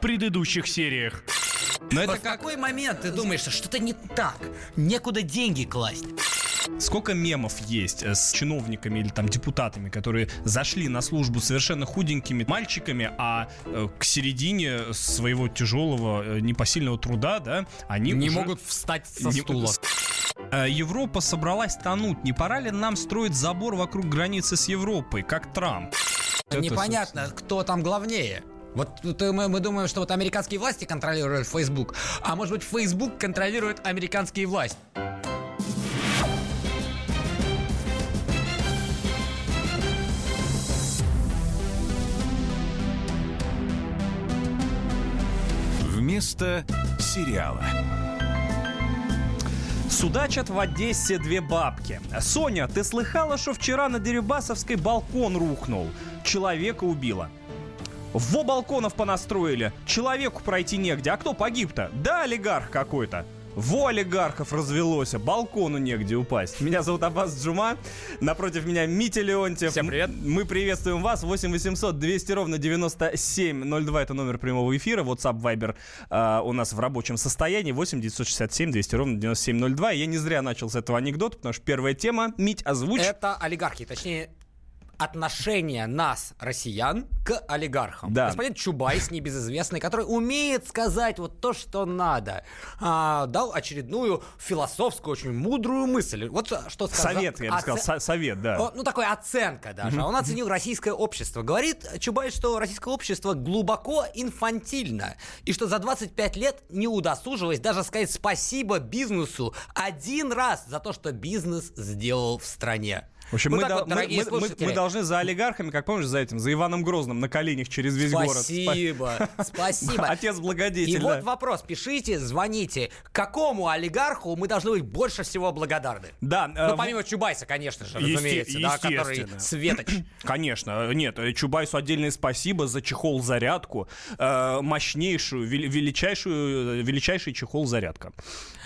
предыдущих сериях. Но это в как... какой момент ты думаешь, что что-то не так? Некуда деньги класть. Сколько мемов есть э, с чиновниками или там депутатами, которые зашли на службу совершенно худенькими мальчиками, а э, к середине своего тяжелого э, непосильного труда, да, они не могут встать со не... стула. Европа собралась тонуть. Не пора ли нам строить забор вокруг границы с Европой, как Трамп? Непонятно, Это, кто там главнее. Вот мы, мы думаем, что вот американские власти контролируют Facebook, а может быть Facebook контролирует американские власти. Вместо сериала. Судачат в Одессе две бабки. Соня, ты слыхала, что вчера на Дерибасовской балкон рухнул? Человека убило. Во балконов понастроили. Человеку пройти негде. А кто погиб-то? Да, олигарх какой-то. Во олигархов развелось, а балкону негде упасть. Меня зовут Аббас Джума, напротив меня Митя Леонтьев. Всем привет. Мы приветствуем вас. 8 800 200 ровно 9702 это номер прямого эфира. WhatsApp, Viber э, у нас в рабочем состоянии. 8 967 200 ровно 9702. Я не зря начал с этого анекдота, потому что первая тема, Мить, озвучь. Это олигархи, точнее отношение нас, россиян, к олигархам. Да. Господин Чубайс, небезызвестный, который умеет сказать вот то, что надо, а, дал очередную философскую, очень мудрую мысль. Вот что сказал. Совет, я бы сказал, Оце... совет, да. Ну, такой оценка даже. Он оценил российское общество. Говорит Чубайс, что российское общество глубоко инфантильно, и что за 25 лет не удосужилось даже сказать спасибо бизнесу один раз за то, что бизнес сделал в стране. В общем, мы, вот, мы, мы, мы, мы должны за олигархами, как помнишь, за этим, за Иваном Грозным на коленях через весь спасибо, город. Спасибо, спасибо. Отец благодетель. И да. вот вопрос, пишите, звоните. Какому олигарху мы должны быть больше всего благодарны? Да. Ну, э, помимо Чубайса, конечно же, разумеется, да, который светоч. Конечно, нет, Чубайсу отдельное спасибо за чехол-зарядку, э, мощнейшую, величайшую, величайший чехол-зарядка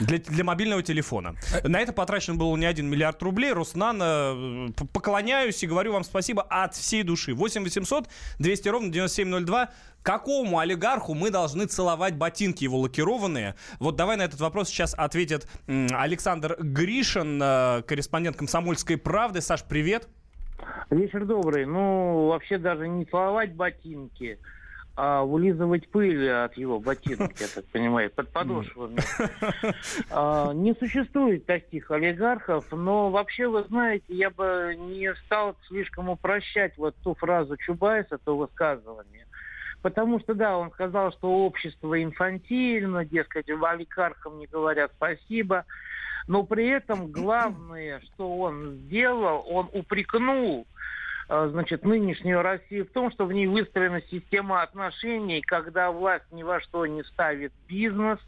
для, для мобильного телефона. Э, на это потрачено было не один миллиард рублей. Роснано поклоняюсь и говорю вам спасибо от всей души. 8 800 200 ровно 9702. Какому олигарху мы должны целовать ботинки его лакированные? Вот давай на этот вопрос сейчас ответит Александр Гришин, э, корреспондент «Комсомольской правды». Саш, привет. Вечер добрый. Ну, вообще даже не целовать ботинки, а вылизывать пыль от его ботинок, я так понимаю, под подошвами. А, не существует таких олигархов, но вообще, вы знаете, я бы не стал слишком упрощать вот ту фразу Чубайса, то высказывание. Потому что, да, он сказал, что общество инфантильно, дескать, олигархам не говорят спасибо. Но при этом главное, что он сделал, он упрекнул значит, нынешнюю Россию в том, что в ней выстроена система отношений, когда власть ни во что не ставит бизнес,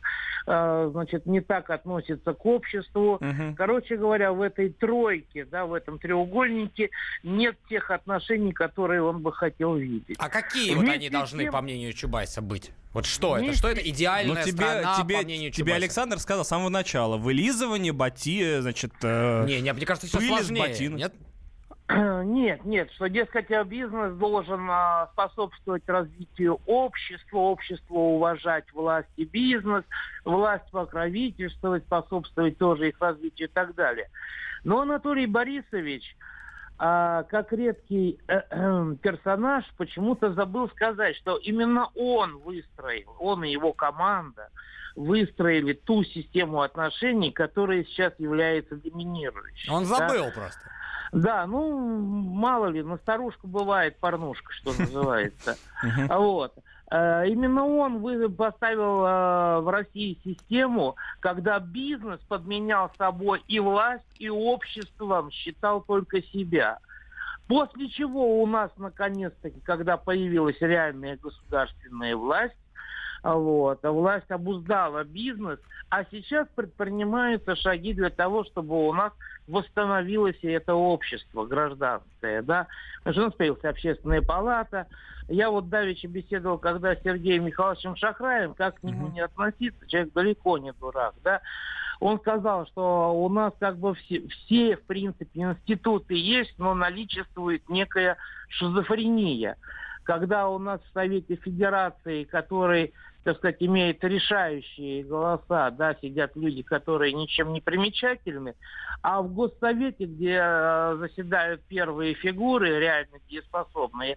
а, значит, не так относится к обществу. Угу. Короче говоря, в этой тройке, да, в этом треугольнике нет тех отношений, которые он бы хотел видеть. А какие Вместе вот они должны, тем... по мнению Чубайса, быть? Вот что Вместе... это? Что это идеальная тебе, страна, тебе, по мнению Чубайса? Тебе Александр сказал с самого начала. Вылизывание, боти, значит... Э, не, не, мне кажется, все сложнее. Нет? Нет, нет, что, дескать, бизнес должен а, способствовать развитию общества, общество уважать власть и бизнес, власть покровительствовать, способствовать тоже их развитию и так далее. Но Анатолий Борисович, а, как редкий э, э, персонаж, почему-то забыл сказать, что именно он выстроил, он и его команда выстроили ту систему отношений, которая сейчас является доминирующей. Он забыл да? просто. Да, ну, мало ли, на старушку бывает порнушка, что называется. Вот. Э, именно он поставил э, в России систему, когда бизнес подменял собой и власть, и обществом, считал только себя. После чего у нас, наконец-таки, когда появилась реальная государственная власть, вот, а власть обуздала бизнес, а сейчас предпринимаются шаги для того, чтобы у нас восстановилось и это общество гражданское, да. Появилась общественная палата. Я вот давеча беседовал, когда с Сергеем Михайловичем Шахраем, как к нему не относиться, человек далеко не дурак, да. Он сказал, что у нас как бы все, все, в принципе, институты есть, но наличествует некая шизофрения когда у нас в Совете Федерации, который так сказать, имеет решающие голоса, да, сидят люди, которые ничем не примечательны, а в Госсовете, где э, заседают первые фигуры, реально дееспособные,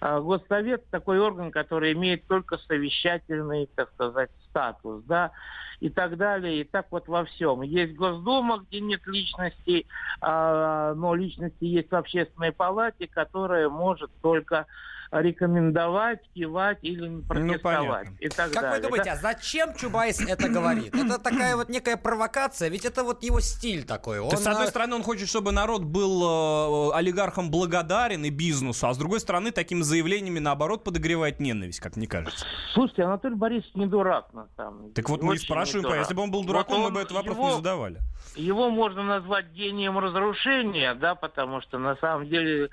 э, Госсовет такой орган, который имеет только совещательный, так сказать, статус, да, и так далее, и так вот во всем. Есть Госдума, где нет личности, э, но личности есть в общественной палате, которая может только рекомендовать, кивать или протестовать. Ну, и так как далее. вы думаете, а зачем Чубайс это говорит? Это такая вот некая провокация, ведь это вот его стиль такой. Он, То есть, с одной э, стороны, он хочет, чтобы народ был э, олигархам благодарен и бизнесу, а с другой стороны, такими заявлениями, наоборот, подогревает ненависть, как мне кажется. Слушайте, Анатолий Борисович не дурак, на самом деле. Так вот мы и спрашиваем, дурак. если бы он был дураком, Вот мы бы он- этот вопрос его- не задавали. Его можно назвать гением разрушения, да, потому что на самом деле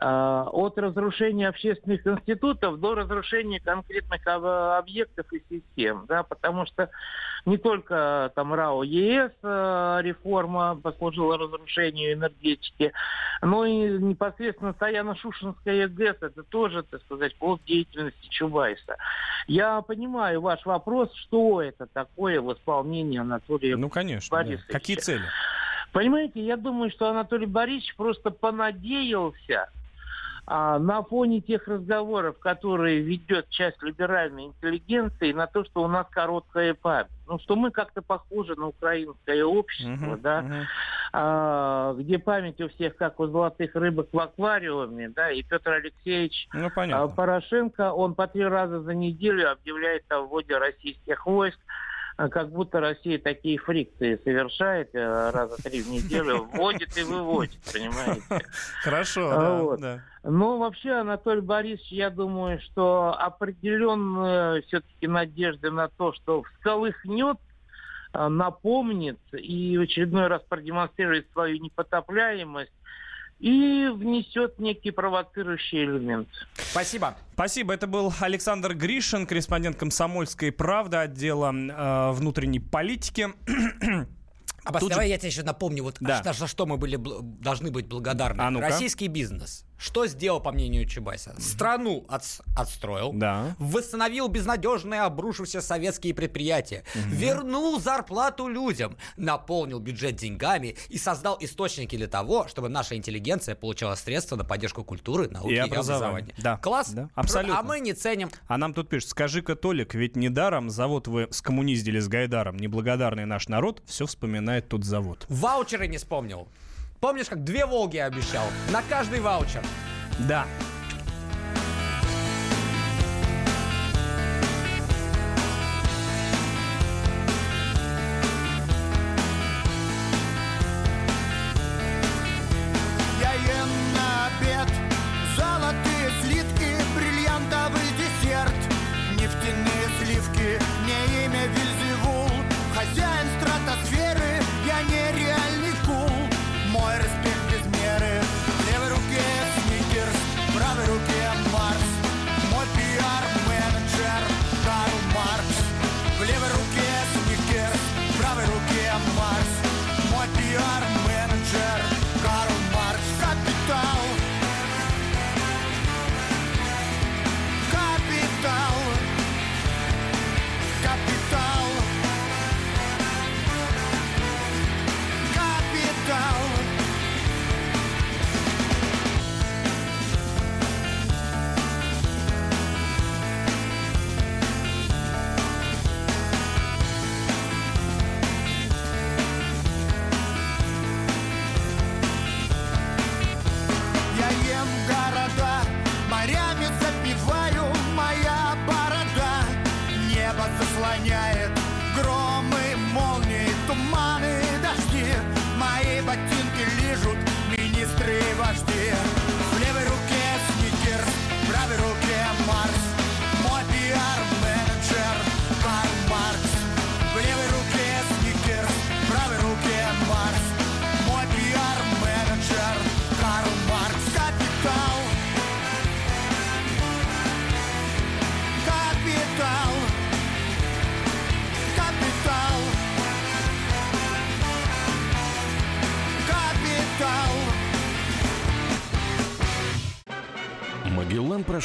от разрушения общественных институтов до разрушения конкретных об- объектов и систем, да, потому что не только там РАО ЕС э, реформа послужила разрушению энергетики, но и непосредственно Саяно-Шушенская ГЭС, это тоже, так сказать, плод деятельности Чубайса. Я понимаю ваш вопрос, что это такое в исполнении Анатолия Ну, конечно. да. Борисовича. Какие цели? Понимаете, я думаю, что Анатолий Борисович просто понадеялся а, на фоне тех разговоров, которые ведет часть либеральной интеллигенции, на то, что у нас короткая память. Ну, что мы как-то похожи на украинское общество, да, а, где память у всех как у золотых рыбок в аквариуме, да, и Петр Алексеевич Ну, а понятно. Порошенко, он по три раза за неделю объявляет о вводе российских войск, как будто Россия такие фрикции совершает э, раза три в неделю, вводит и выводит, понимаете? Хорошо, а да, вот. да. Но вообще, Анатолий Борисович, я думаю, что определенные все-таки надежды на то, что всколыхнет, а, напомнит и в очередной раз продемонстрирует свою непотопляемость и внесет некий провоцирующий элемент. Спасибо. Спасибо. Это был Александр Гришин, корреспондент «Комсомольской правды» отдела э, внутренней политики. А Тут же- давай я тебе еще напомню, вот Да. за что мы были должны быть благодарны. А ну-ка. Российский бизнес. Что сделал, по мнению Чубайса? Страну отс- отстроил. Да. Восстановил безнадежные обрушившиеся советские предприятия. Вернул зарплату людям. Наполнил бюджет деньгами и создал источники для того, чтобы наша интеллигенция получала средства на поддержку культуры, науки И и, образования. Да. Класс? Да, абсолютно. А мы не ценим. А нам тут пишут, скажи-ка, Толик, ведь недаром завод вы скоммуниздили с Гайдаром. Неблагодарный наш народ все вспоминает тот завод. Ваучеры не вспомнил. Помнишь, как две Волги обещал? На каждый ваучер. Да.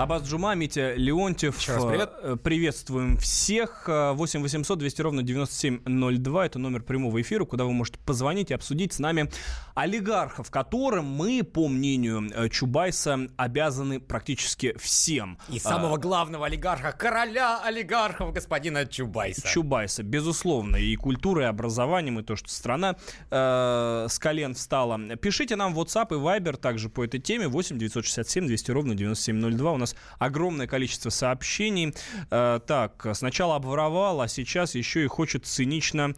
Абаз Джума, Митя Леонтьев. Еще раз привет. Э, Приветствуем всех. Э, 8 800 200 ровно 9702. Это номер прямого эфира, куда вы можете позвонить и обсудить с нами олигархов, которым мы, по мнению э, Чубайса, обязаны практически всем. И самого главного олигарха, короля олигархов, господина Чубайса. Чубайса, безусловно, и культурой, и образованием, и то, что страна э, с колен встала. Пишите нам в WhatsApp и Viber также по этой теме 8 967 200 ровно 9702. У нас огромное количество сообщений. Э, так, сначала обворовал, а сейчас еще и хочет цинично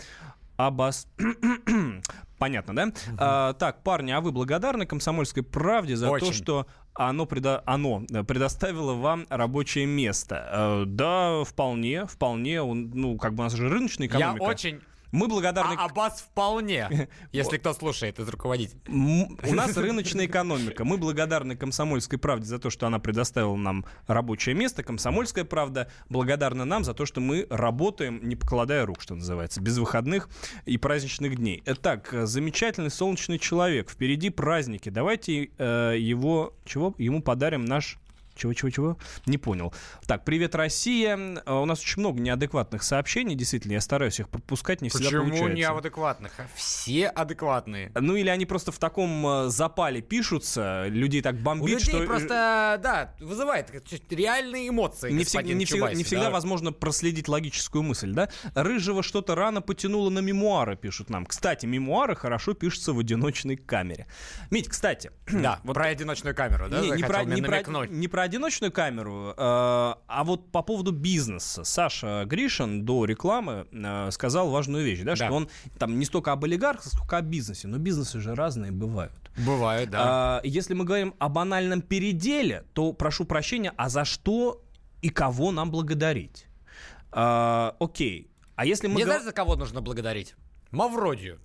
обос... Понятно, да? А, так, парни, а вы благодарны «Комсомольской правде» за то, Очень. что оно, предо- оно э, предоставило вам рабочее место? Э, да, вполне, вполне. Он, ну, как бы у нас же рыночная Я экономика. очень... Мы благодарны... А Аббас вполне, если кто слушает из руководителей. У нас рыночная экономика. Мы благодарны «Комсомольской правде» за то, что она предоставила нам рабочее место. «Комсомольская правда» благодарна нам за то, что мы работаем, не покладая рук, что называется, без выходных и праздничных дней. Итак, замечательный солнечный человек. Впереди праздники. Давайте э, его... Чего? Ему подарим наш... Чего-чего-чего? Не понял. Так, привет, Россия. Э, У нас очень много неадекватных сообщений. Действительно, я стараюсь их пропускать, не всегда Почему получается. не адекватных? а Все адекватные. Ну или они просто в таком э, запале пишутся, людей так У бомбит, людей что... э, просто, да, вызывает реальные эмоции, не, всег- не всегда, не всегда да. возможно проследить логическую мысль, да? Рыжего что-то рано потянуло на мемуары, пишут нам. Кстати, мемуары хорошо пишутся в одиночной камере. Мить, кстати, Да, про одиночную камеру, да? не, не про, не про- не про одиночную камеру, э, а вот по поводу бизнеса. Саша Гришин до рекламы э, сказал важную вещь, да, Да. что он там не столько об олигархах, сколько о бизнесе. Но бизнесы же разные бывают. Бывает, да. А, если мы говорим о банальном переделе, то прошу прощения, а за что и кого нам благодарить? А, окей. А если мы Не знаешь, за кого нужно благодарить? Мавродию.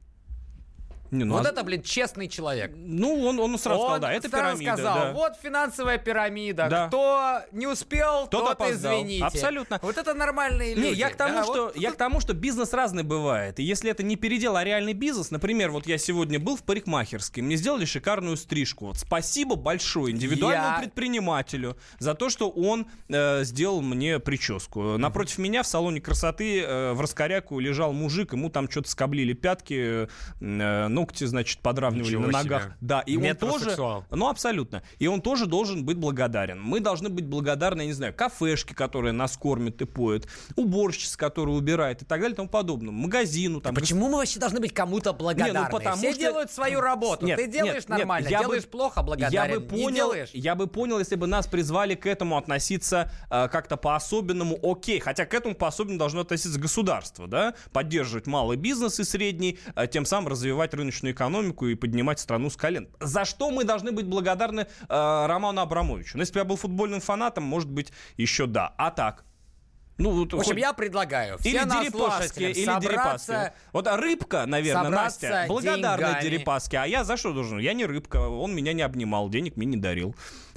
Не, ну, вот а- это, блин, честный человек. Ну, он, он сразу сказал, Он да, это сразу пирамида. сказал, да. вот финансовая пирамида. Да. Кто не успел, Тот тот, опоздал. извините. Абсолютно. Вот это нормальные люди. Не, я к тому, да, что, вот я к тому, что бизнес разный бывает. И если это не передел, а реальный бизнес, например, вот я сегодня был в парикмахерской, мне сделали шикарную стрижку. Вот спасибо большое индивидуальному Я- предпринимателю за то, что он э, сделал мне прическу. Напротив меня в салоне красоты э, в раскоряку лежал мужик, ему там что-то скоблили пятки, э, ногти, значит, подравнивали Ничего на себе. ногах. Да, и он тоже... Ну, абсолютно. И он тоже должен быть благодарен. Мы должны быть благодарны, я не знаю, кафешке, которая нас кормит и поет, уборщице, которая убирает и так далее и тому подобное, магазину. Там, Почему мы вообще должны быть кому-то благодарны? Не, ну, потому Все что- делают свою работу. Нет, Ты делаешь нет, нет, нормально, я бы- делаешь плохо, благодарен. Я бы понял, делаешь. я бы понял, если бы нас призвали к этому относиться э, как-то по-особенному, окей. Хотя к этому по-особенному должно относиться государство, да? Поддерживать малый бизнес и средний, э, тем самым развивать рыночную экономику и поднимать страну с колен. За что мы должны быть благодарны э, Роману Абрамовичу? Ну, если бы я был футбольным фанатом, может быть, еще да. А так? Ну, В общем, хоть- я предлагаю или всем нашим Дерипаски, или собраться, Дерипаски. Вот а рыбка, наверное, Настя, благодарна деньгами. Дерипаске. А я за что должен? Я не рыбка, он меня не обнимал, денег мне не дарил.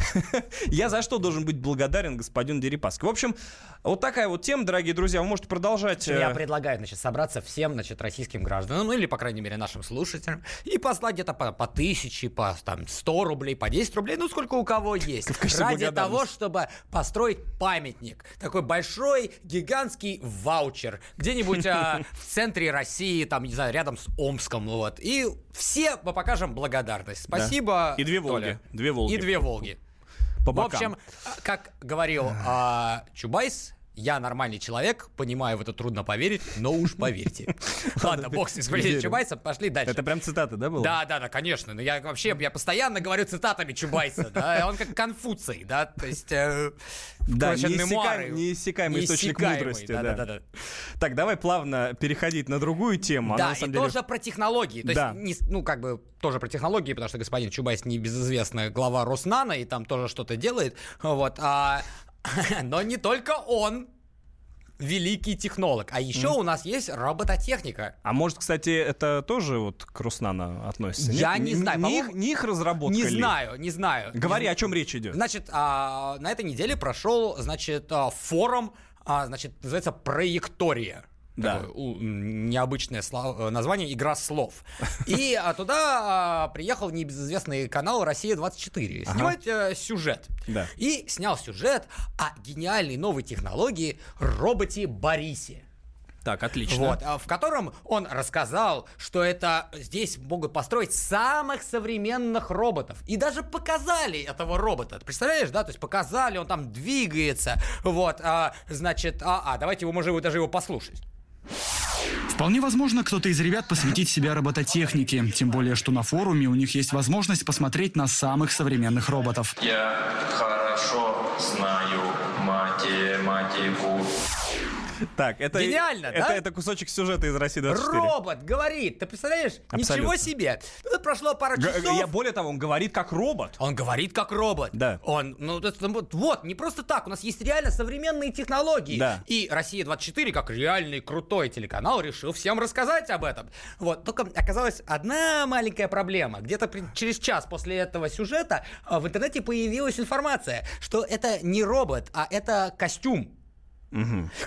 Я за что должен быть благодарен господину Дерипаске? В общем, вот такая вот тема, дорогие друзья. Вы можете продолжать. Я э, предлагаю, значит, собраться всем, значит, российским гражданам, ну или, по крайней мере, нашим слушателям, и послать где-то по, по тысяче, по там, 100 рублей, по 10 рублей, ну сколько у кого есть, ради того, чтобы построить памятник. Такой большой, гигантский ваучер где-нибудь а, в центре России, там, не знаю, рядом с Омском, вот. И все мы покажем благодарность. Спасибо, И две. Волги. Две Волги. И две Волги. По В бокам. общем, а, как говорил а, Чубайс, Я нормальный человек, понимаю, в это трудно поверить, но уж поверьте. Ладно, бог с ним. Чубайсом, пошли дальше. Это прям цитата, да, была? Да, да, да, конечно. Но я вообще, я постоянно говорю цитатами Чубайса, да, он как Конфуций, да, то есть... э, Да, неиссякаемый источник мудрости, да. Так, давай плавно переходить на другую тему. Она, Да, и тоже про технологии. То есть, ну, как бы, тоже про технологии, потому что господин Чубайс небезызвестный глава Роснана, и там тоже что-то делает. Вот. а, но не только он великий технолог. А еще у нас есть робототехника. А может, кстати, это тоже вот к Руснана относится? Я Нет? не знаю, Не их, не их разработка Не ли? знаю, не знаю. Говори, Не о чем речь идет. Значит, а, на этой неделе прошел, значит, а, форум, а, значит, называется «Проектория». Да. Такое, у, м, необычное сло- э, название «Игра слов». И а, туда а, приехал небезызвестный канал «Россия-24» снимать э, сюжет. Да. И снял сюжет о гениальной новой технологии роботе Борисе. Так, отлично. Вот, а, в котором он рассказал, что это здесь могут построить самых современных роботов. И даже показали этого робота. Ты представляешь, да? То есть показали, он там двигается. Вот, а, значит, а, а давайте его, можем даже его послушать. Вполне возможно, кто-то из ребят посвятит себя робототехнике. Тем более, что на форуме у них есть возможность посмотреть на самых современных роботов. Я хорошо знаю математику. Так, это, Гениально, это, да? это кусочек сюжета из России 24. Робот говорит, ты представляешь? Абсолютно. Ничего себе. Тут прошло пара Г- часов. Я более того, он говорит как робот. Он говорит как робот. Да. Он, ну, вот, не просто так. У нас есть реально современные технологии. Да. И Россия-24, как реальный крутой телеканал, решил всем рассказать об этом. Вот, только оказалась одна маленькая проблема. Где-то при- через час после этого сюжета а, в интернете появилась информация, что это не робот, а это костюм.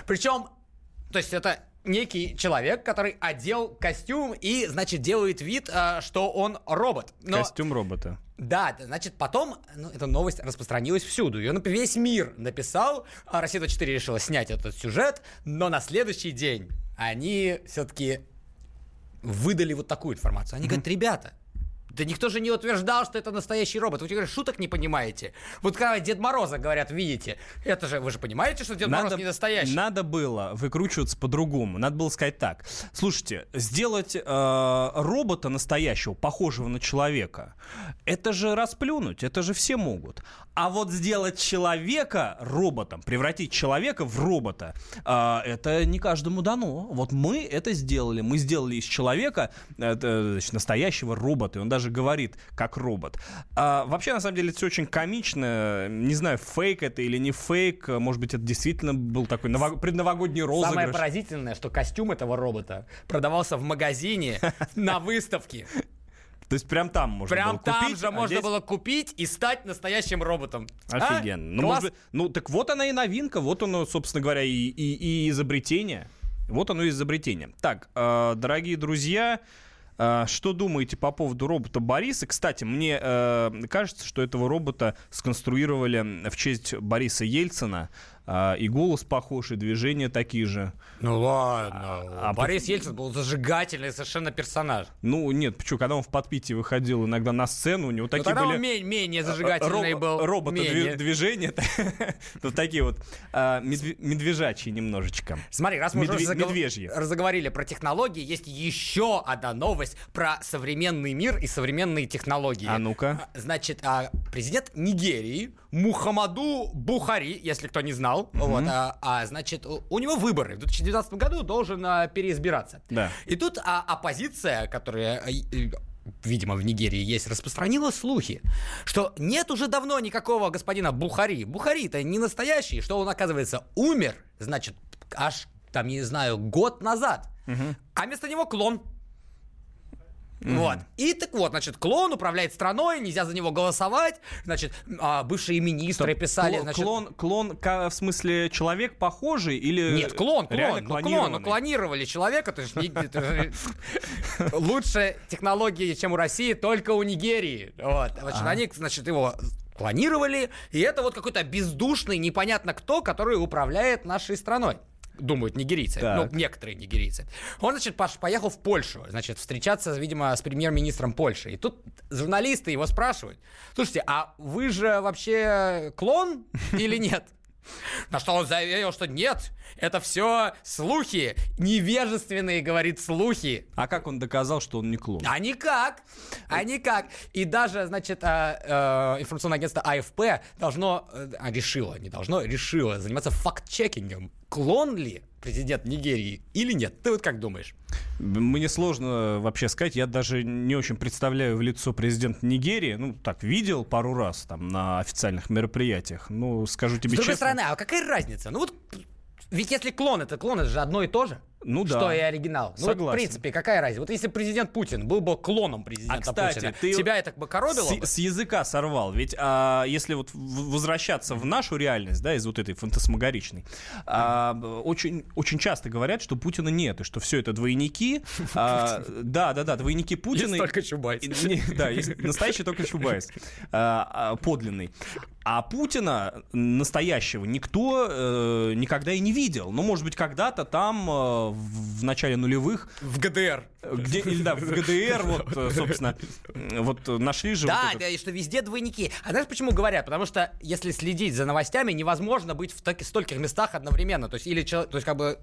Причем, то есть это некий человек, который одел костюм и, значит, делает вид, а, что он робот. Но- Костюм робота. да, значит, потом ну, эта новость распространилась всюду. Ее весь мир написал, а Россия-24 решила снять этот сюжет, но на следующий день они все-таки выдали вот такую информацию. Они говорят, ребята, да никто же не утверждал, что это настоящий робот. Вы говорите, шуток не понимаете. Вот когда Дед Мороза говорят, видите, это же, вы же понимаете, что Дед Мороз не настоящий. надо было выкручиваться по-другому. Надо было сказать так. Слушайте, сделать э, робота настоящего, похожего на человека, это же расплюнуть, это же все могут. А вот сделать человека роботом, превратить человека в робота, э, это не каждому дано. Вот мы это сделали. Мы сделали из человека э, э, значит, настоящего робота. И он даже говорит, как робот. А, вообще, на самом деле, это все очень комично. Не знаю, фейк это или не фейк. Может быть, это действительно был такой ново- предновогодний розыгрыш. Самое поразительное, что костюм этого робота продавался в магазине на выставке. То есть прям там можно Прям было там купить, же а можно здесь- было купить и стать настоящим роботом. А? Офигенно. Ну, Класс. может ну, так вот она и новинка, вот оно, собственно говоря, и, и- и изобретение. Вот оно и изобретение. Так, э, дорогие друзья, э, что думаете по поводу робота Бориса? Кстати, мне э, кажется, что этого робота сконструировали в честь Бориса Ельцина. Э, и голос похож, и движения такие же. Ну ладно. а Борис Ельцин был зажигательный совершенно персонаж. Ну, нет, почему? Когда он в подпитии выходил иногда на сцену, у него Но такие тогда были... он ме- менее зажигательный Роб- был. Робота Менее. движения. Вот такие вот а, медве- медвежачьи немножечко. Смотри, раз мы уже разговорили про технологии, есть еще одна новость про современный мир и современные технологии. А ну-ка. А, Значит, а, президент Нигерии Мухаммаду Бухари, если кто не знал, вот, а, а, значит, у, у него выборы в 2019 году должен а, переизбираться. Да. И тут а, оппозиция, которая и- видимо, в Нигерии есть, распространила слухи, что нет уже давно никакого господина Бухари. Бухари-то не настоящий, что он, оказывается, умер, значит, аж, там, не знаю, год назад. А вместо него клон. Вот. И так вот, значит, клон управляет страной, нельзя за него голосовать. Значит, а, бывшие министры писали. Клон, значит, клон, клон, в смысле человек похожий или Нет, клон, клон, ну, клон, ну, клонировали человека, то есть лучше технологии, чем у России, только у Нигерии. Вот, значит, они, значит, его клонировали, и это вот какой-то бездушный, непонятно кто, который управляет нашей страной. Думают нигерийцы, Так. ну, некоторые нигерийцы. Он, значит, пош- поехал в Польшу, значит, встречаться, видимо, с премьер-министром Польши. И тут журналисты его спрашивают, слушайте, а вы же вообще клон или нет? На что он заявил, что нет, это все слухи, невежественные, говорит, слухи. А как он доказал, что он не клон? А никак, а никак. И даже, значит, а, э, информационное агентство АФП должно, э, а, решило, не должно, решило заниматься факт-чекингом. Клон ли президент Нигерии или нет? Ты вот как думаешь? Мне сложно вообще сказать, я даже не очень представляю в лицо президента Нигерии, ну, так, видел пару раз там на официальных мероприятиях, ну, скажу тебе С другой честно. стороны, а какая разница? Ну вот, ведь если клон это клон, это же одно и то же. Ну да. Что и оригинал. Ну, вот, в Согласен. принципе, какая разница? Вот если президент Путин был бы клоном президента А, кстати, Путина, ты- тебя это бы коробило бы? С, с языка сорвал. Ведь а, если вот возвращаться в нашу реальность, да, из вот этой фантасмагоричной, а, очень, очень часто говорят, что Путина нет, и что все это двойники. А, да, да, да, двойники Путина. Есть только Чубайс. Не, Да, есть настоящий только Чубайс. А, а, подлинный. А Путина настоящего никто э, никогда и не видел. Ну, может быть, когда-то там, э, в начале нулевых, В ГДР. где, или да, в ГДР, вот, собственно, вот нашли же... Да, вот да, и что везде двойники. А знаешь, почему говорят? Потому что если следить за новостями, невозможно быть в таки- стольких местах одновременно. То есть, или человек, то есть, как бы,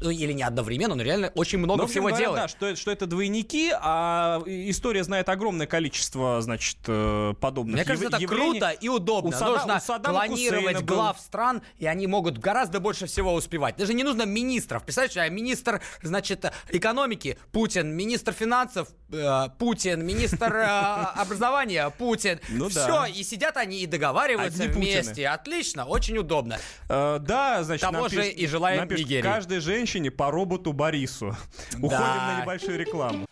ну, или не одновременно, но реально очень много Ну, в общем всего говоря, делает. Да, что, это- что это двойники, а история знает огромное количество, значит, э, подобных Мне кажется, яв- это явлений. круто и удобно. У Сада- Нужно у Саддама клонировать Хусейна был. глав стран, и они могут гораздо больше всего успевать. Даже не нужно министров. Представляешь, а министр, значит, экономики Путин, министр финансов э, Путин, министр э, образования Путин. Ну Все, да. и сидят они и договариваются Одни Путины. вместе. Отлично, очень удобно. Э, да, значит, Того напишут- же и желаем Нигерии. каждой женщине по роботу Борису. Уходим на небольшую рекламу.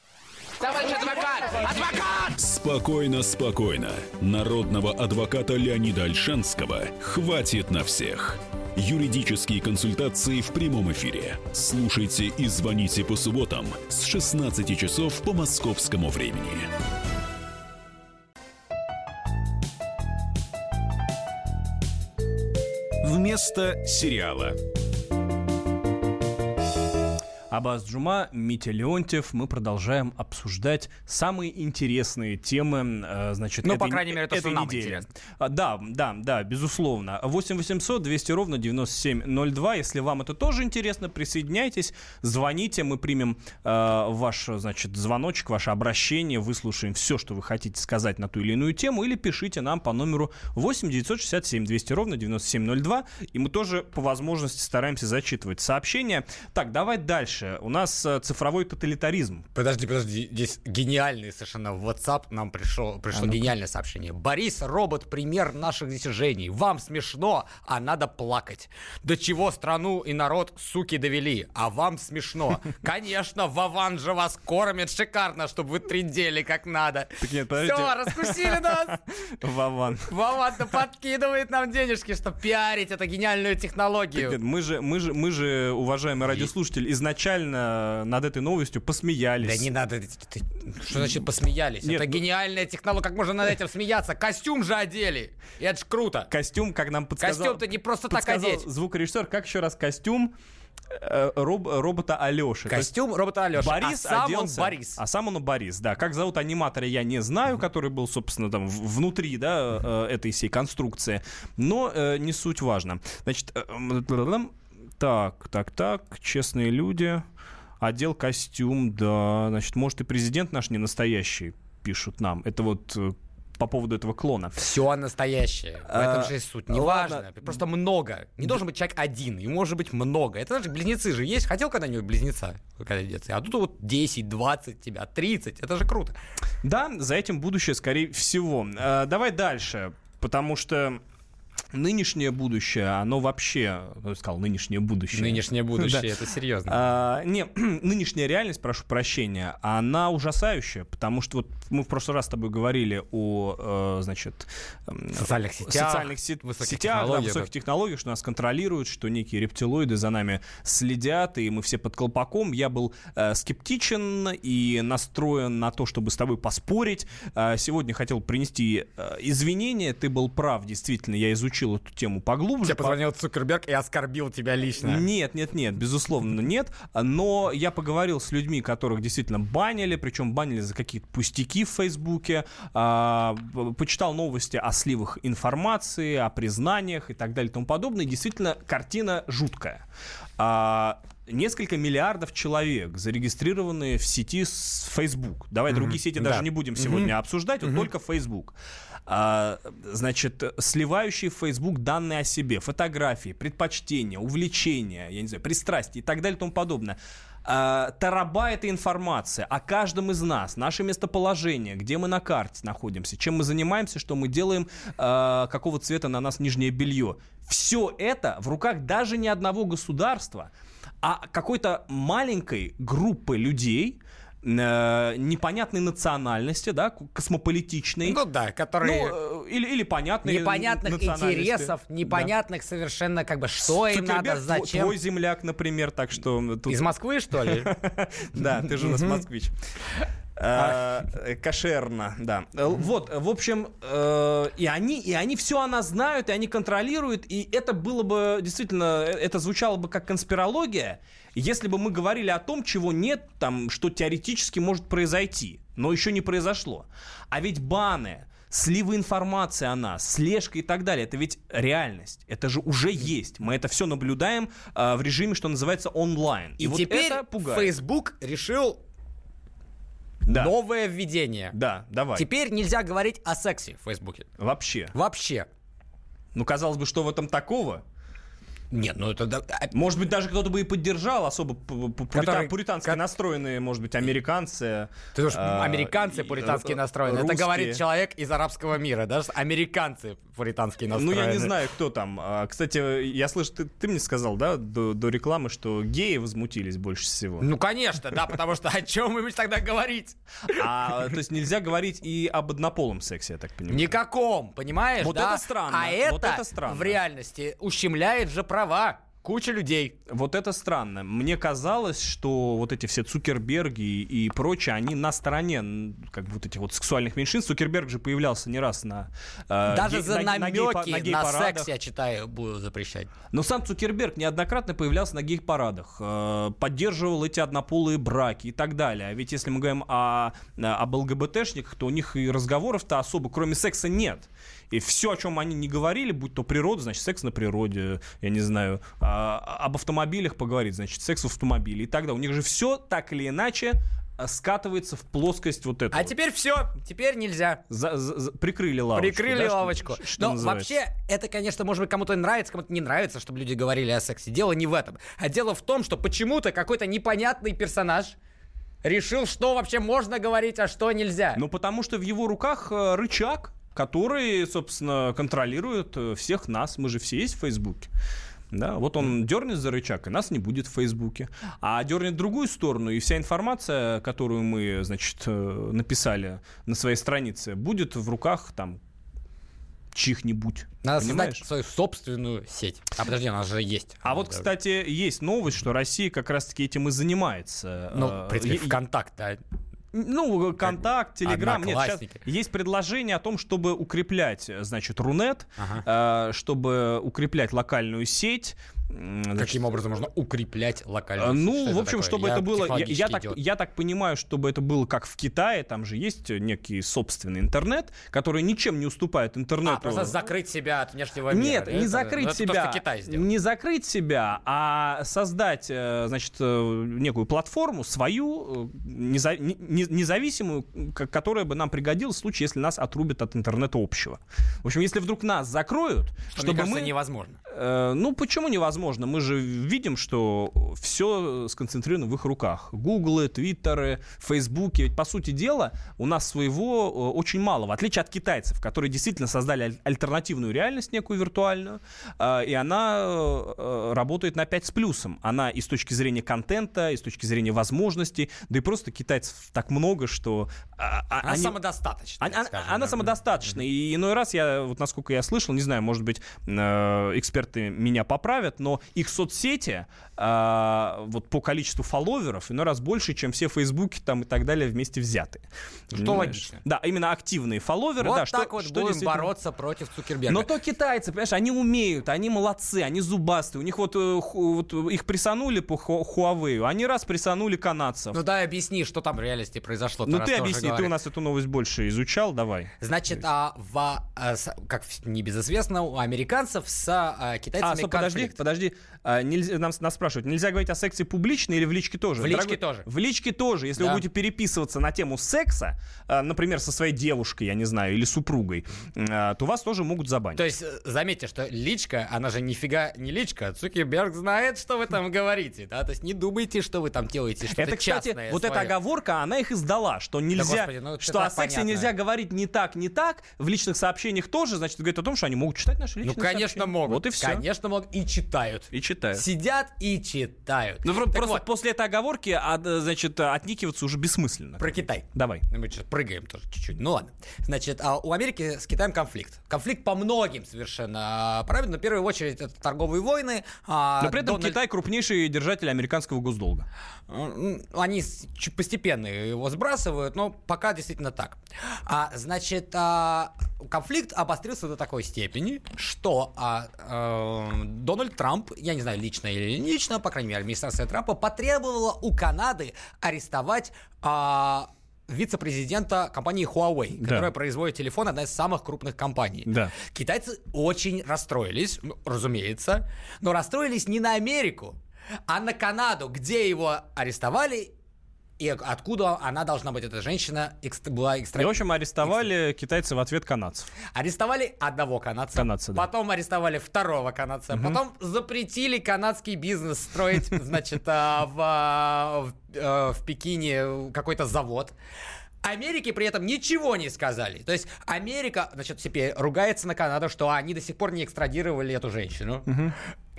Спокойно, спокойно. Народного адвоката Леонида Альшанского хватит на всех. Юридические консультации в прямом эфире. Слушайте и звоните по субботам с 16 часов по московскому времени. Вместо сериала. Абаз Джума, Митя Леонтьев. Мы продолжаем обсуждать самые интересные темы, э, значит, Ну, этой, по крайней мере, то, что этой нам недели. интересно. А, Да, да, да, безусловно. 8 800 200 ровно 9702. Если вам это тоже интересно, присоединяйтесь, звоните, мы примем э, ваш, значит, звоночек, ваше обращение, выслушаем все, что вы хотите сказать на ту или иную тему, или пишите нам по номеру 8 967 200 ровно 9702, и мы тоже по возможности стараемся зачитывать сообщения. Так, давай дальше. У нас э, цифровой тоталитаризм. Подожди, подожди, здесь гениальный совершенно в WhatsApp нам пришло, пришло А ну-ка. гениальное сообщение. Борис, робот, пример наших достижений. Вам смешно, а надо плакать. До чего страну и народ, суки, довели, а вам смешно. Конечно, Вован же вас кормит шикарно, чтобы вы трендели как надо. Так нет. Все, раскусили нас. Вован. Вован-то подкидывает нам денежки, чтобы пиарить эту гениальную технологию. Нет, мы же, мы же, мы же, уважаемый радиослушатель, изначально над этой новостью посмеялись. Да не надо. ты- Что значит посмеялись? Нет, это ну- гениальная технология. Как можно над этим смеяться? Костюм же одели. И это ж круто. Костюм, как нам подсказал... Костюм-то не просто так одеть. звукорежиссер, как еще раз костюм э, роб- робота Алеши. То есть Костюм робота Алеша. Борис а сам оделся, он Борис. А сам он Борис, да. Как зовут аниматора, я не знаю, который был, собственно, там внутри, да, э, этой всей конструкции. Но э, не суть важно. Значит, э, так, так, так, честные люди. Одел костюм, да. Значит, может, и президент наш не настоящий, пишут нам. Это вот э, по поводу этого клона. Все настоящее. В этом А, же и суть. Неважно. Просто много. Не должен быть человек один. И может быть много. Это знаешь, близнецы же есть. Хотел когда-нибудь близнеца, когда детстве? А тут вот 10, 20 тебя, 30. Это же круто. Да, за этим будущее, скорее всего. Э, давай дальше, потому что нынешнее будущее, оно вообще, ну, я сказал, нынешнее будущее. Нынешнее будущее. Да. Это серьезно. А, не, нынешняя реальность, прошу прощения, она ужасающая, потому что вот мы в прошлый раз с тобой говорили о, э, значит, эм, Социальных сетях, социальных сет- высоких сетях, да, высоких технологиях, что нас контролируют, что некие рептилоиды за нами следят, и мы все под колпаком. Я был э, скептичен и настроен на то, чтобы с тобой поспорить. Э, сегодня хотел принести э, извинения. Ты был прав, действительно, я изучил изучил эту тему поглубже. Тебе по- позвонил Цукерберг и оскорбил тебя лично. Нет, нет, нет, безусловно, нет. Но я поговорил с людьми, которых действительно банили, причем банили за какие-то пустяки в Фейсбуке, а, почитал новости о сливах информации, о признаниях и так далее и тому подобное. И действительно, картина жуткая. А, Несколько миллиардов человек зарегистрированы в сети с Facebook. Давай другие сети даже Да. не будем сегодня обсуждать, вот только Facebook. А, значит, сливающие в Facebook данные о себе, фотографии, предпочтения, увлечения, я не знаю, пристрастия и так далее и тому подобное. А, Терабайты информации о каждом из нас, наше местоположение, где мы на карте находимся, чем мы занимаемся, что мы делаем, а, какого цвета на нас нижнее белье. Все это в руках даже не одного государства, а какой-то маленькой группы людей, э, непонятной национальности, да, космополитичной. Ну да, которые... Ну, э, или, или понятные непонятных интересов, Да. непонятных совершенно как бы что им надо, Цукерберг зачем. Твой земляк, например, так что тут... Из Москвы, что ли? Да, ты же у нас москвич. А, э, Кошерно, да. Э, Вот, в общем, э, и они, и они все о нас знают, и они контролируют, и это было бы, действительно, э, это звучало бы как конспирология, если бы мы говорили о том, чего нет, там, что теоретически может произойти, но еще не произошло. А ведь баны, сливы информации о нас, слежка и так далее, это ведь реальность. Это же уже есть. Мы это все наблюдаем э, в режиме, что называется, онлайн. И, вот теперь это пугает. Facebook решил Да. новое введение. Да, давай. Теперь нельзя говорить о сексе в Фейсбуке. Вообще. Вообще. Ну, казалось бы, что в этом такого? Нет, ну это... да, а- Может быть, даже кто-то бы и поддержал, особо Который- пуритански настроенные, может быть, американцы. Ты думаешь, а, американцы и- пуритански ру- настроены. Это русские. говорит человек из арабского мира. Даже американцы пуритански Ну, настроены. я не знаю, кто там. А, Кстати, я слышу, ты, ты мне сказал, да, до, до рекламы, что геи возмутились больше всего. Ну, конечно, да, потому что о чем мы тогда говорить? А, то есть нельзя говорить и об однополом сексе, я так понимаю. Никаком, понимаешь, Вот да? это странно, А это, вот это странно. в реальности ущемляет же права куча людей. Вот это странно. Мне казалось, что вот эти все Цукерберги и, прочие, они на стороне как бы вот этих вот сексуальных меньшинств. Цукерберг же появлялся не раз на э, Даже гей- за на- на гей- намеки на на, секс, я читаю, будут запрещать. Но сам Цукерберг неоднократно появлялся на гей-парадах, э, поддерживал эти однополые браки и так далее. А ведь если мы говорим о, об ЛГБТшниках, то у них и разговоров-то особо, кроме секса, нет. И все, о чем они не говорили, будь то природа, значит, секс на природе, я не знаю, а, об автомобилях поговорить, значит, секс в автомобиле и так далее. У них же все так или иначе э, скатывается в плоскость вот эту. А теперь все, теперь нельзя. За- за- за- прикрыли лавочку. Прикрыли да, что- лавочку. ш- что Но называется. вообще, это, конечно, может быть, кому-то нравится, кому-то не нравится, чтобы люди говорили о сексе. Дело не в этом. А дело в том, что почему-то какой-то непонятный персонаж решил, что вообще можно говорить, а что нельзя. Ну, потому что в его руках э, рычаг, который, собственно, контролирует э, всех нас. Мы же все есть в Фейсбуке. Да, вот он дернет за рычаг, и нас не будет в Фейсбуке. А дернет в другую сторону, и вся информация, которую мы, значит, э, написали на своей странице, будет в руках там чьих-нибудь. Надо Понимаешь? создать свою собственную сеть. А подожди, она же есть. А вот, кстати, есть новость, что Россия как раз-таки этим и занимается. Ну, Э, в принципе, ВКонтакт, да. Ну, контакт, телеграм. Нет, сейчас есть предложение о том, чтобы укреплять, э, значит, Рунет, Ага. э, чтобы укреплять локальную сеть. Значит, Каким образом можно укреплять локальную сеть? Ну, Что в общем, такое? чтобы Я это было... Я, так, я так понимаю, чтобы это было как в Китае, там же есть некий собственный интернет, который ничем не уступает интернету. А, просто закрыть себя от внешнего мира. Нет, да? не Это- закрыть ну, это то, себя. что Китай сделал. Не закрыть себя, а создать, э, значит, э, некую платформу свою, э, неза- не- не- независимую, которая бы нам пригодилась в случае, если нас отрубят от интернета общего. В общем, если вдруг нас закроют, Что, чтобы мне кажется, мы... невозможно. Э, ну, почему невозможно? Мы же видим, что все сконцентрировано в их руках. Гуглы, Твиттеры, Фейсбуки. Ведь, по сути дела, у нас своего э, очень мало. В отличие от китайцев, которые действительно создали аль- альтернативную реальность некую виртуальную, э, и она работает на 5 с плюсом. Она и с точки зрения контента, и с точки зрения возможностей, да и просто китайцев так много, что... а, а, Она они- самодостаточная, она, она самодостаточна. И иной раз я, вот насколько я слышал, не знаю, может быть, э, эксперты меня поправят, но их соцсети а, вот по количеству фолловеров иной раз больше, чем все фейсбуки там и так далее вместе взяты. Что Понимаешь? логично. Да, именно активные фолловеры. Вот да, так что, вот что будем действительно- бороться против Цукерберга. но то китайцы, понимаешь, они умеют, они молодцы, они зубастые. У них вот, э, вот их присанули по Huawei, они раз присанули канадцев. Ну дай объясни, что там в реальности произошло. Ну ты объясни, ты говоришь. у нас эту новость больше изучал, давай. Значит, а, в, а, как небезызвестно, у американцев с а, китайцами А, стоп, подожди, подожди. А, нельзя, нам, нас спрашивают, нельзя говорить о сексе публично или в личке тоже? В личке тоже. В личке тоже. Если Да. вы будете переписываться на тему секса, а, например, со своей девушкой, я не знаю, или супругой, а, то вас тоже могут забанить. То есть, э, заметьте, что личка, она же нифига не личка. Цукерберг знает, что вы там говорите, да? То есть не думайте, что вы там делаете, что-то Это, кстати, частное вот эта оговорка, она их издала, что нельзя, господи, ну что о сексе понятно. нельзя говорить не так, не так, в личных сообщениях тоже, значит, говорит о том, что они могут читать наши Ну, личные конечно, сообщения. могут. Вот и все. Конечно, могут. И читают. И читают. Сидят и читают. Ну, Так просто вот, после этой оговорки, а, значит, отникиваться уже бессмысленно. про Китай. Давай. Ну, Мы сейчас прыгаем тоже чуть-чуть. Ну ладно. Значит, а у Америки с Китаем конфликт. Конфликт по многим совершенно правильно. В первую очередь это торговые войны. а Но при этом Дональд- Китай крупнейший держатель американского госдолга. Они постепенно его сбрасывают, но пока действительно так. А, значит, а, конфликт обострился до такой степени, что а, э, Дональд Трамп, я не знаю, лично или не лично, по крайней мере, администрация Трампа потребовала у Канады арестовать а, вице-президента компании Huawei, Да. которая производит телефон, одна из самых крупных компаний. Да. Китайцы очень расстроились, ну, разумеется, но расстроились не на Америку, а на Канаду, где его арестовали и откуда она должна быть, эта женщина, была И, в экстра... общем, арестовали китайцы в ответ канадцев. Арестовали одного канадца, Канадца, да. потом арестовали второго канадца, потом запретили канадский бизнес строить, значит, а, в, а, в, э, в Пекине какой-то завод. Америке при этом ничего не сказали. То есть Америка, значит, теперь ругается на Канаду, что они до сих пор не экстрадировали эту женщину.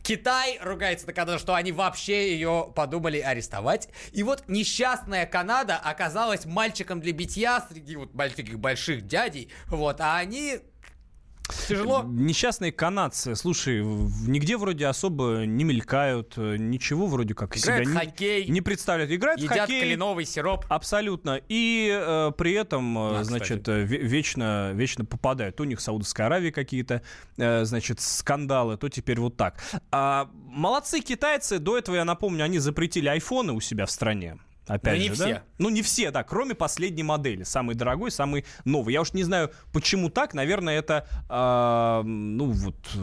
Китай ругается на Канаду, что они вообще ее подумали арестовать. И вот несчастная Канада оказалась мальчиком для битья среди вот таких больших дядей. Вот, а они тяжело. Несчастные канадцы, слушай, в- нигде вроде особо не мелькают, э, ничего вроде как Играют себя в не- хоккей. не представляют. Играют в Едят хоккей. кленовый сироп. Абсолютно. И э, при этом, Да, значит, э, ве- вечно, вечно попадают. То у них в Саудовской Аравии какие-то, э, значит, скандалы, то теперь вот так. А, молодцы китайцы. До этого, я напомню, они запретили айфоны у себя в стране. Опять Но не же, все. да? Ну, не все, да, кроме последней модели. Самый дорогой, самый новый. Я уж не знаю, почему так. Наверное, это, а, ну, вот, э,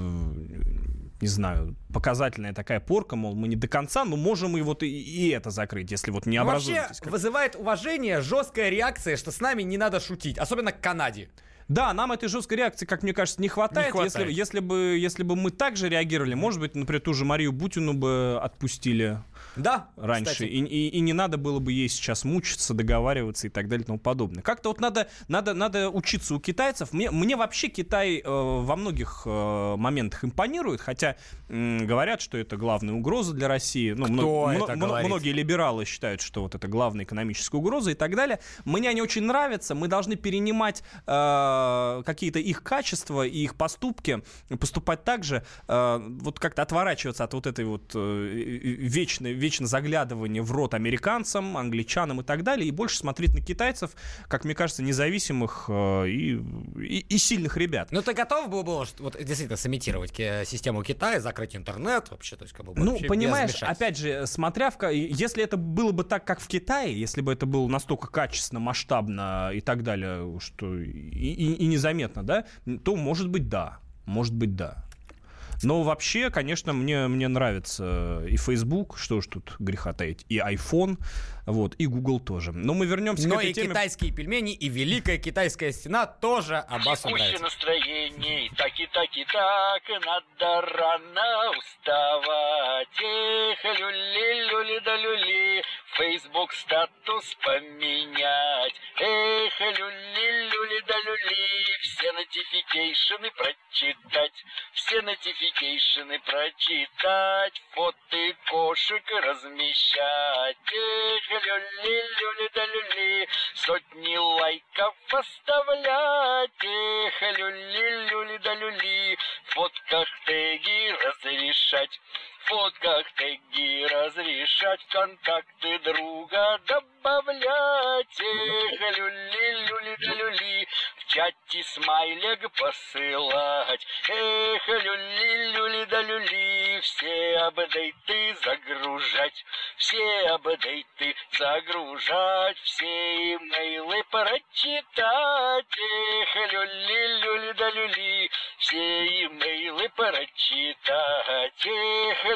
не знаю, показательная такая порка, мол, мы не до конца, но можем и вот и, и это закрыть, если вот не Ну, Вообще образуетесь. как- вызывает уважение жесткая реакция, что с нами не надо шутить, особенно к Канаде. Да, нам этой жесткой реакции, как мне кажется, не хватает. Не хватает. Если, если, бы, если бы мы так же реагировали, может быть, например, ту же Марию Бутину бы отпустили Да, раньше. И, и- и не надо было бы ей сейчас мучиться, договариваться и так далее и тому подобное. Как-то вот надо, надо, надо учиться у китайцев. Мне, мне вообще Китай э, во многих э, моментах импонирует, хотя м, говорят, что это главная угроза для России. Ну, Кто мно- это мно- говорит? многие либералы считают, что вот это главная экономическая угроза и так далее. Мне они очень нравятся. Мы должны перенимать э, какие-то их качества и их поступки, поступать так же, э, вот как-то отворачиваться от вот этой вот э, вечной, вечно заглядывания в рот американцам, англичанам и так далее, и больше смотреть на китайцев, как мне кажется, независимых э, и, и, и сильных ребят. Ну ты готов был бы вот, действительно сымитировать систему Китая, закрыть интернет вообще, то есть как бы Ну, понимаешь, опять же, смотря в... Если это было бы так, как в Китае, если бы это было настолько качественно, масштабно и так далее, что и, и- и незаметно, да, то, может быть, да. Может быть, да. Но вообще, конечно, мне, мне нравится и Facebook, что ж тут греха таить, и iPhone, вот, и Google тоже. Но мы вернемся Но к этой и теме. китайские пельмени, и Великая Китайская стена тоже Аббасу нравится. настроение, таки таки так, надо рано уставать. Эх, люли, люли да люли, Facebook статус поменять. Эх, люли, люли да люли, все нотификейшены прочитать. Все нотификейшены прочитать, фото кошек размещать. Эх, люли, люли да люли, сотни лайков оставлять. Эх, люли, люли да люли, фотках теги разрешать. Фотках теги разрешать, контакты друга добавлять. Эх, люли, люли, люли, в чате смайлик посылать. Эх, люли, люли, да люли, все апдейты загружать. Все апдейты загружать, все имейлы прочитать. Эх, люли, люли, да люли, все имейлы прочитать. Эх,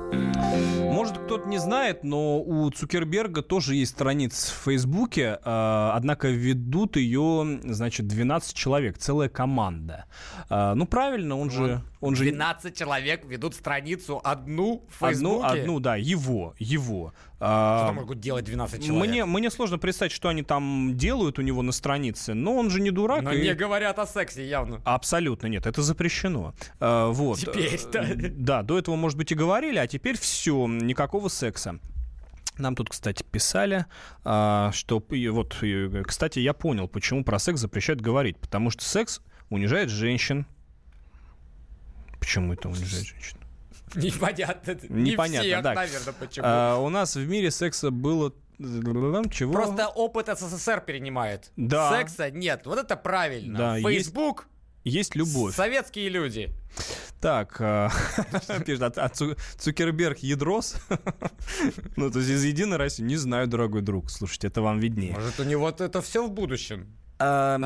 Может, кто-то не знает, но у Цукерберга тоже есть страница в Фейсбуке, э, однако ведут ее, значит, 12 человек, целая команда. Э, ну, правильно, он же... Он же 12 человек ведут страницу одну в одну, Фейсбуке. одну, да, его, его. Что А, там могут делать 12 человек? мне, мне сложно представить, что они там делают у него на странице, но он же не дурак. Но и- не говорят о сексе явно. Абсолютно нет, это запрещено. А, вот. Теперь-то. Э, Да, до этого, может быть, и говорили, а теперь все, никакого секса. Нам тут, кстати, писали, а, что и вот, кстати, я понял, почему про секс запрещают говорить, потому что секс унижает женщин. Почему это унижает женщин? Непонятно. Непонятно, Не всех, да. наверное, почему. А, у нас в мире секса было чего? Просто опыт СССР перенимает. Да. Секса нет. Вот это правильно. Да, Фейсбук, есть любовь. советские люди. Так, а, пишет, а- а Цу- Цукерберг ядрос? Ну, то есть из Единой России? Не знаю, дорогой друг. Слушайте, это вам виднее. Может, у него это все в будущем.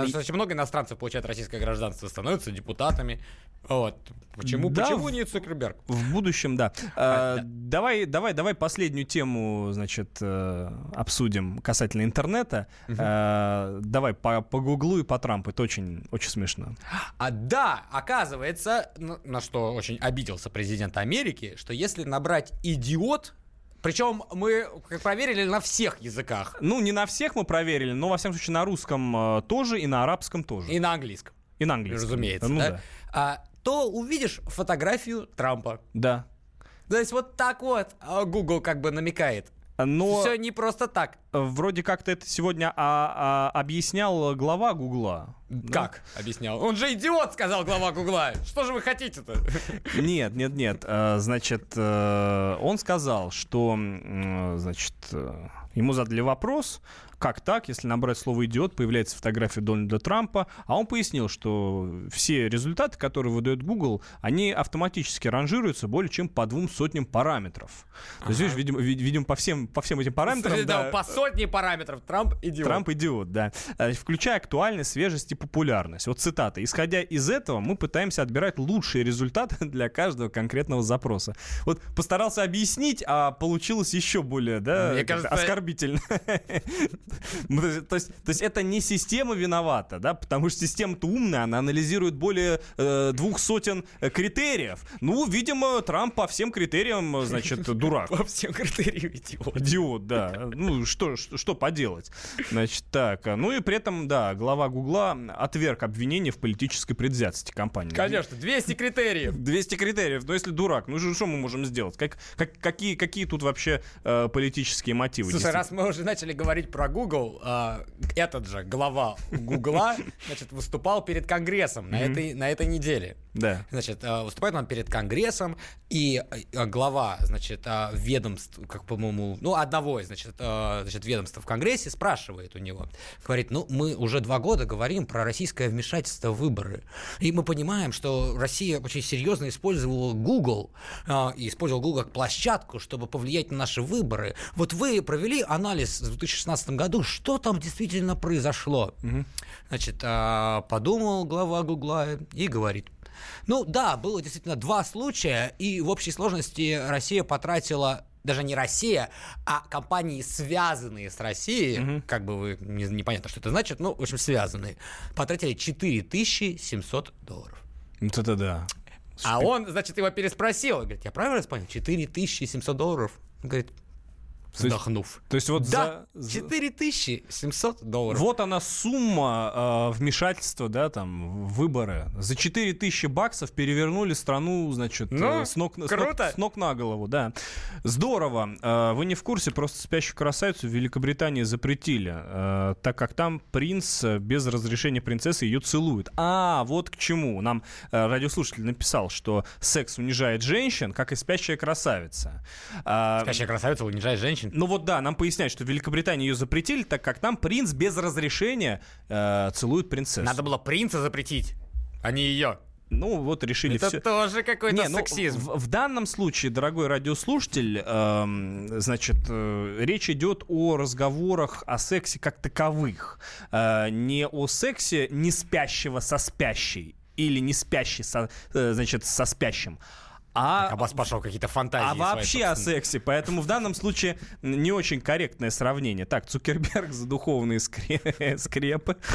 Что очень много иностранцев получают российское гражданство, становятся депутатами. Вот. Почему, Да, почему в- не Цукерберг? В будущем, да. А, А, да. Давай, давай, давай последнюю тему, значит, э, обсудим касательно интернета. А, Давай по, по Гуглу и по Трампу. Это очень, очень смешно. А да, оказывается, на, на что очень обиделся президент Америки, что если набрать идиот, причем мы как проверили на всех языках, Ну, не на всех мы проверили, но, во всяком случае, на русском э, тоже и на арабском тоже. и на английском, И на английском. разумеется, Ну да, да. а, то увидишь фотографию Трампа. Да. То есть вот так вот а, Google как бы намекает. Но... Все не просто так. Вроде как-то это сегодня а, а, объяснял глава Гугла. Как? Объяснял. Он же идиот, сказал глава Гугла. Что же вы хотите-то? Нет, нет, нет. Э, Значит, э, он сказал, что, м, значит, э, ему задали вопрос, как так, если набрать слово «идиот», появляется фотография Дональда Трампа, а он пояснил, что все результаты, которые выдает Google, они автоматически ранжируются более чем по двум сотням параметров. То есть, видишь, видимо, ви- видимо, по всем, по всем этим параметрам... Да, да, по сотне параметров Трамп идиот. Трамп идиот, да. Э, Включая актуальность, свежесть и популярность. Вот цитата. Исходя из этого, мы пытаемся отбирать лучшие результаты для каждого конкретного запроса. Вот постарался объяснить, а получилось еще более, да, Мне кажется- оскорбительно. Ну, То есть, то есть- то есть это не система виновата, да, потому что система-то умная, она анализирует более э, двух сотен э, критериев. Ну, видимо, Трамп по всем критериям, э, значит, дурак. По всем критериям идиот. Идиот, да. Ну, что, что, что поделать? Значит, так. а, Ну и при этом, да, глава Гугла отверг обвинение в политической предвзятости компании. Конечно, 200 критериев. 200 критериев, но если дурак, ну что мы можем сделать? Как, как- какие, какие тут вообще э, политические мотивы? Слушай, раз мы уже начали говорить про Google, а, этот же глава Гугла, значит, выступал перед Конгрессом на этой, на этой неделе. Да. Значит, э, выступает он перед Конгрессом, и э, глава, значит, э, ведомств, как, по-моему, ну, одного из, значит, э, значит, ведомств в Конгрессе спрашивает у него, говорит, ну, мы уже два года говорим про российское вмешательство в выборы, и мы понимаем, что Россия очень серьезно использовала Google, э, и использовала Google как площадку, чтобы повлиять на наши выборы. Вот вы провели анализ в 2016 году, что там действительно произошло? Значит, э, подумал глава Гугла и говорит, Ну да, было действительно два случая, и в общей сложности Россия потратила даже не Россия, а компании, связанные с Россией, как бы вы, не, непонятно, что это значит, ну, в общем, связанные, потратили 4700 долларов. Вот это да. А он, значит, его переспросил. Говорит, я правильно понял? 4700 долларов. Он говорит, вздохнув. То есть вот Да, за- за- 4700 долларов. Вот она сумма э, вмешательства, да, там, выборы. За 4000 баксов перевернули страну, значит, Ну, э, с, ног, с ног- круто. с ног на голову, да. Здорово. Э, вы не в курсе, просто «Спящую красавицу» в Великобритании запретили, э, так как там принц э, без разрешения принцессы ее целует. А, вот к чему. Нам э, радиослушатель написал, что секс унижает женщин, как и «Спящая красавица». А, Спящая красавица унижает женщин. Ну вот да, нам поясняют, что в Великобритании ее запретили, так как там принц без разрешения э, целует принцессу. Надо было принца запретить, а не ее. Ну вот решили Это все. тоже какой-то Не, ну, сексизм. в, в данном случае, дорогой радиослушатель, эм, значит, э, речь идет о разговорах о сексе как таковых, Э, не о сексе не спящего со спящей или не спящий со, э, значит, со спящим. А, Аббас пошел какие-то фантазии. а свои, вообще о собственно. сексе. Поэтому в данном случае не очень корректное сравнение. Так, Цукерберг за духовные скре- скрепы.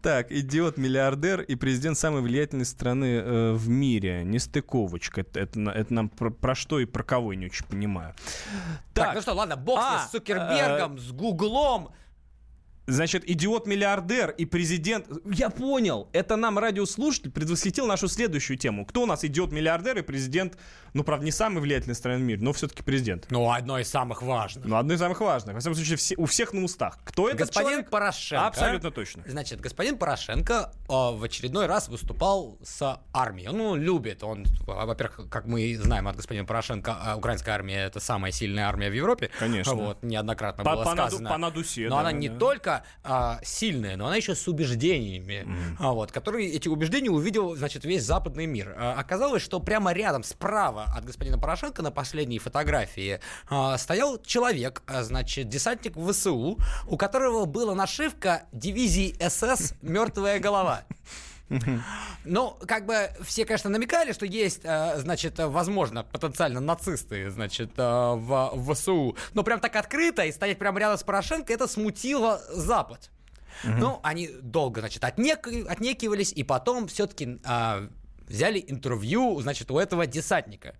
Так, идиот, миллиардер и президент самой влиятельной страны э, в мире. Нестыковочка. Это, это, это нам про, про что и про кого я не очень понимаю. Так, ну что, ладно, бог с А, с Цукербергом, с Гуглом. Значит, идиот-миллиардер и президент... Я понял, это нам радиослушатель предвосхитил нашу следующую тему. Кто у нас идиот-миллиардер и президент, ну, правда, не самый влиятельный страны в мире, но все-таки президент. Ну, одно из самых важных. Ну, одно из самых важных. Во всяком случае, все- у всех на устах. Кто это Господин человек? Порошенко. Абсолютно точно. Значит, господин Порошенко э, в очередной раз выступал с армией. Он ну, любит. Он, во-первых, как мы знаем от господина Порошенко, а, украинская армия это самая сильная армия в Европе. Конечно. Вот, неоднократно По- было по наду- сказано. по надусе, Но да, она не да. А, сильная, но она еще с убеждениями, а, вот, которые эти убеждения увидел, значит, весь западный мир. А, оказалось, что прямо рядом, справа от господина Порошенко на последней фотографии а, стоял человек, а, значит, десантник ВСУ, у которого была нашивка дивизии СС «Мертвая голова». Ну, как бы все, конечно, намекали, что есть, э, значит, возможно, потенциально нацисты, значит, э, в, ВСУ. Но прям так открыто и стоять прямо рядом с Порошенко, это смутило Запад. Ну, они долго, значит, отнек- отнекивались, и потом все-таки взяли интервью, значит, у этого десантника.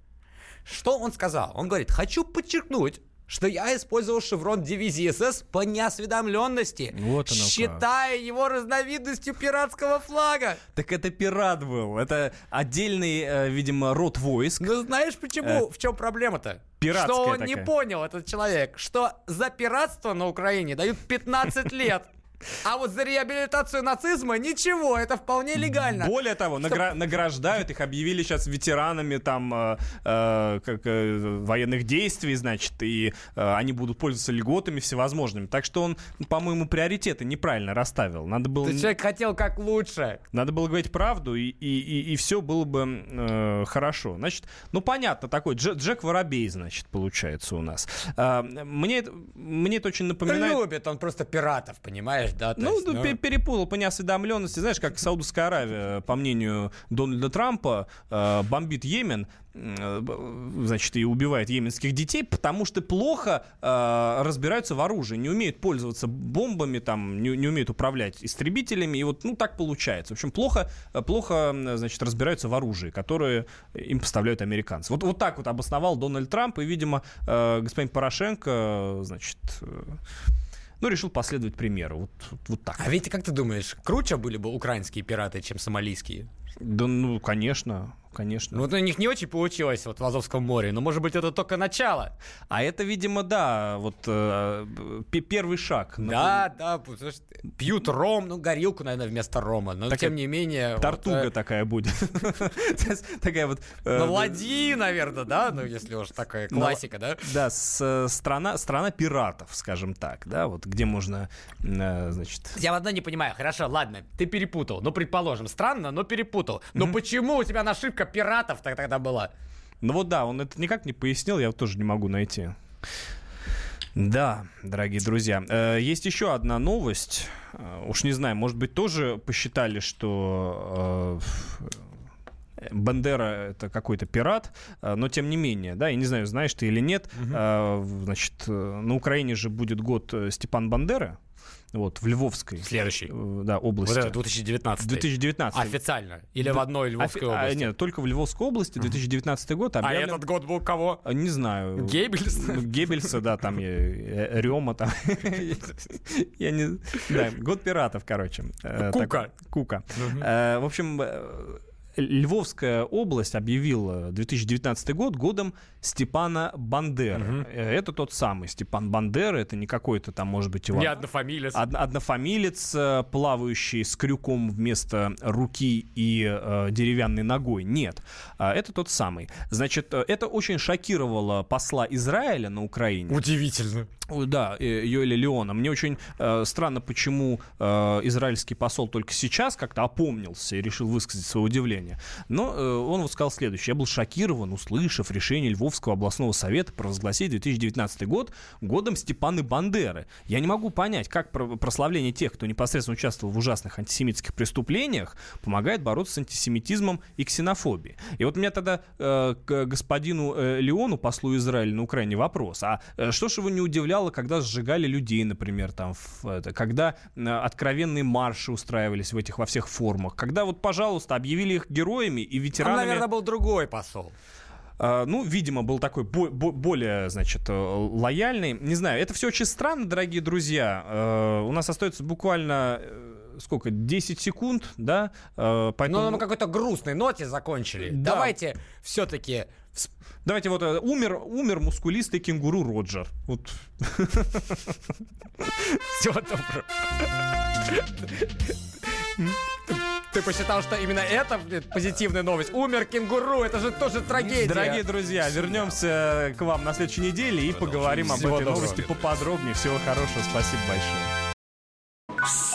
Что он сказал? Он говорит, хочу подчеркнуть, что я использовал шеврон дивизии СС по неосведомленности, Вот оно как. считая его разновидностью пиратского флага. Так это пират был. Это отдельный, э, видимо, род войск. Ну знаешь почему? В чем проблема-то? пиратская Что он не такая. понял, этот человек, что за пиратство на Украине дают 15 лет. А вот за реабилитацию нацизма ничего, это вполне легально. Более того, награ- награждают их, объявили сейчас ветеранами там э, э, как, э, военных действий, значит, и э, они будут пользоваться льготами всевозможными. Так что он, по-моему, приоритеты неправильно расставил. Надо было, Ты человек хотел как лучше. надо было говорить правду, и, и, и, все было бы э, хорошо. Значит, ну понятно, такой Дж- Джек Воробей, значит, получается у нас. А, мне, это- мне это очень напоминает... Любит он просто пиратов, понимаешь, да? то Ну, есть, да, ну. пе- перепутал по неосведомленности. Знаешь, как Саудовская Аравия, по мнению Дональда Трампа, э, бомбит Йемен, э, значит, и убивает йеменских детей, потому что плохо э, разбираются в оружии, не умеют пользоваться бомбами, там, не, не умеют управлять истребителями, и вот, ну, так получается. В общем, плохо, э, плохо, э, значит, разбираются в оружии, которое им поставляют американцы. Вот, вот так вот обосновал Дональд Трамп, и, видимо, э, господин Порошенко, э, значит, э, ну, решил последовать примеру. Вот, вот, вот так. А ведь как ты думаешь, круче были бы украинские пираты, чем сомалийские? Да, ну, конечно, конечно. Ну, вот у них не очень получилось вот в Азовском море, но, может быть, это только начало. А это, видимо, да, вот э, первый шаг. Да, да, потому что пьют ром, ну, горилку, наверное, вместо рома, но, Такая тем не менее... вот, Тартуга э, такая будет. Такая вот... Ну, ладьи, наверное, да, ну, если уж такая Ну, классика, да? Да, э, страна, страна пиратов, скажем так, да, вот где можно, значит... Я одно не понимаю. Хорошо, ладно, ты перепутал. Ну, предположим, странно, но перепутал. Но почему у тебя нашивка пиратов тогда была? Ну вот да, он это никак не пояснил, я тоже не могу найти. Да, дорогие друзья. Э, Есть еще одна новость. Э, Уж не знаю, может быть, тоже посчитали, что э, Бандера это какой-то пират, но тем не менее, да, я не знаю, знаешь ты или нет, э, значит, на Украине же будет год Степан Бандеры, вот, в Львовской. Следующий. э, Да, области. Вот это 2019. 2019. Официально. Или в одной Львовской Офи- а, области. нет, только в Львовской области, 2019 год. А объявлен- этот год был кого? А, Не знаю. Геббельс? Ну, Геббельса, да, там э, Рема, там. Я не... Да, год пиратов, короче. Э, Кука. Кука. В общем, Львовская область объявила 2019 год годом Степана Бандеры. Э, Это тот самый Степан Бандера, это не какой-то там, может быть, его... Не однофамилец. Од- однофамилец, э, плавающий с крюком вместо руки и э, деревянной ногой. Нет, А, это тот самый. Значит, э, это очень шокировало посла Израиля на Украине. Удивительно. Да, э, Йоэля Леона. Мне очень э, странно, почему э, израильский посол только сейчас как-то опомнился и решил высказать свое удивление. Но э, он вот сказал следующее. Я был шокирован, услышав решение Львовского областного совета провозгласить 2019 год годом Степаны Бандеры. Я не могу понять, как про- прославление тех, кто непосредственно участвовал в ужасных антисемитских преступлениях, помогает бороться с антисемитизмом и ксенофобией. И вот у меня тогда э, к господину э, Леону, послу Израиля на Украине, вопрос. А э, что ж его не удивляло, когда сжигали людей, например, там, в это, когда откровенные марши устраивались в этих во всех формах, когда вот, пожалуйста, объявили их героями и Там, ветеранами. наверное, был другой посол. А, Ну, видимо, был такой бо- бо- более, значит, э, лояльный. Не знаю, это все очень странно, дорогие друзья. Э, У нас остается буквально э, сколько, 10 секунд, да? Э, Поэтому... Но на какой-то грустной ноте закончили. Да. Давайте все-таки... Давайте вот э, умер, умер мускулистый кенгуру Роджер. Вот. Всего доброго. Ты посчитал, что именно это позитивная новость? Умер кенгуру, это же тоже трагедия. Дорогие друзья, вернемся к вам на следующей неделе и поговорим об этой новости поподробнее. Всего хорошего, спасибо большое.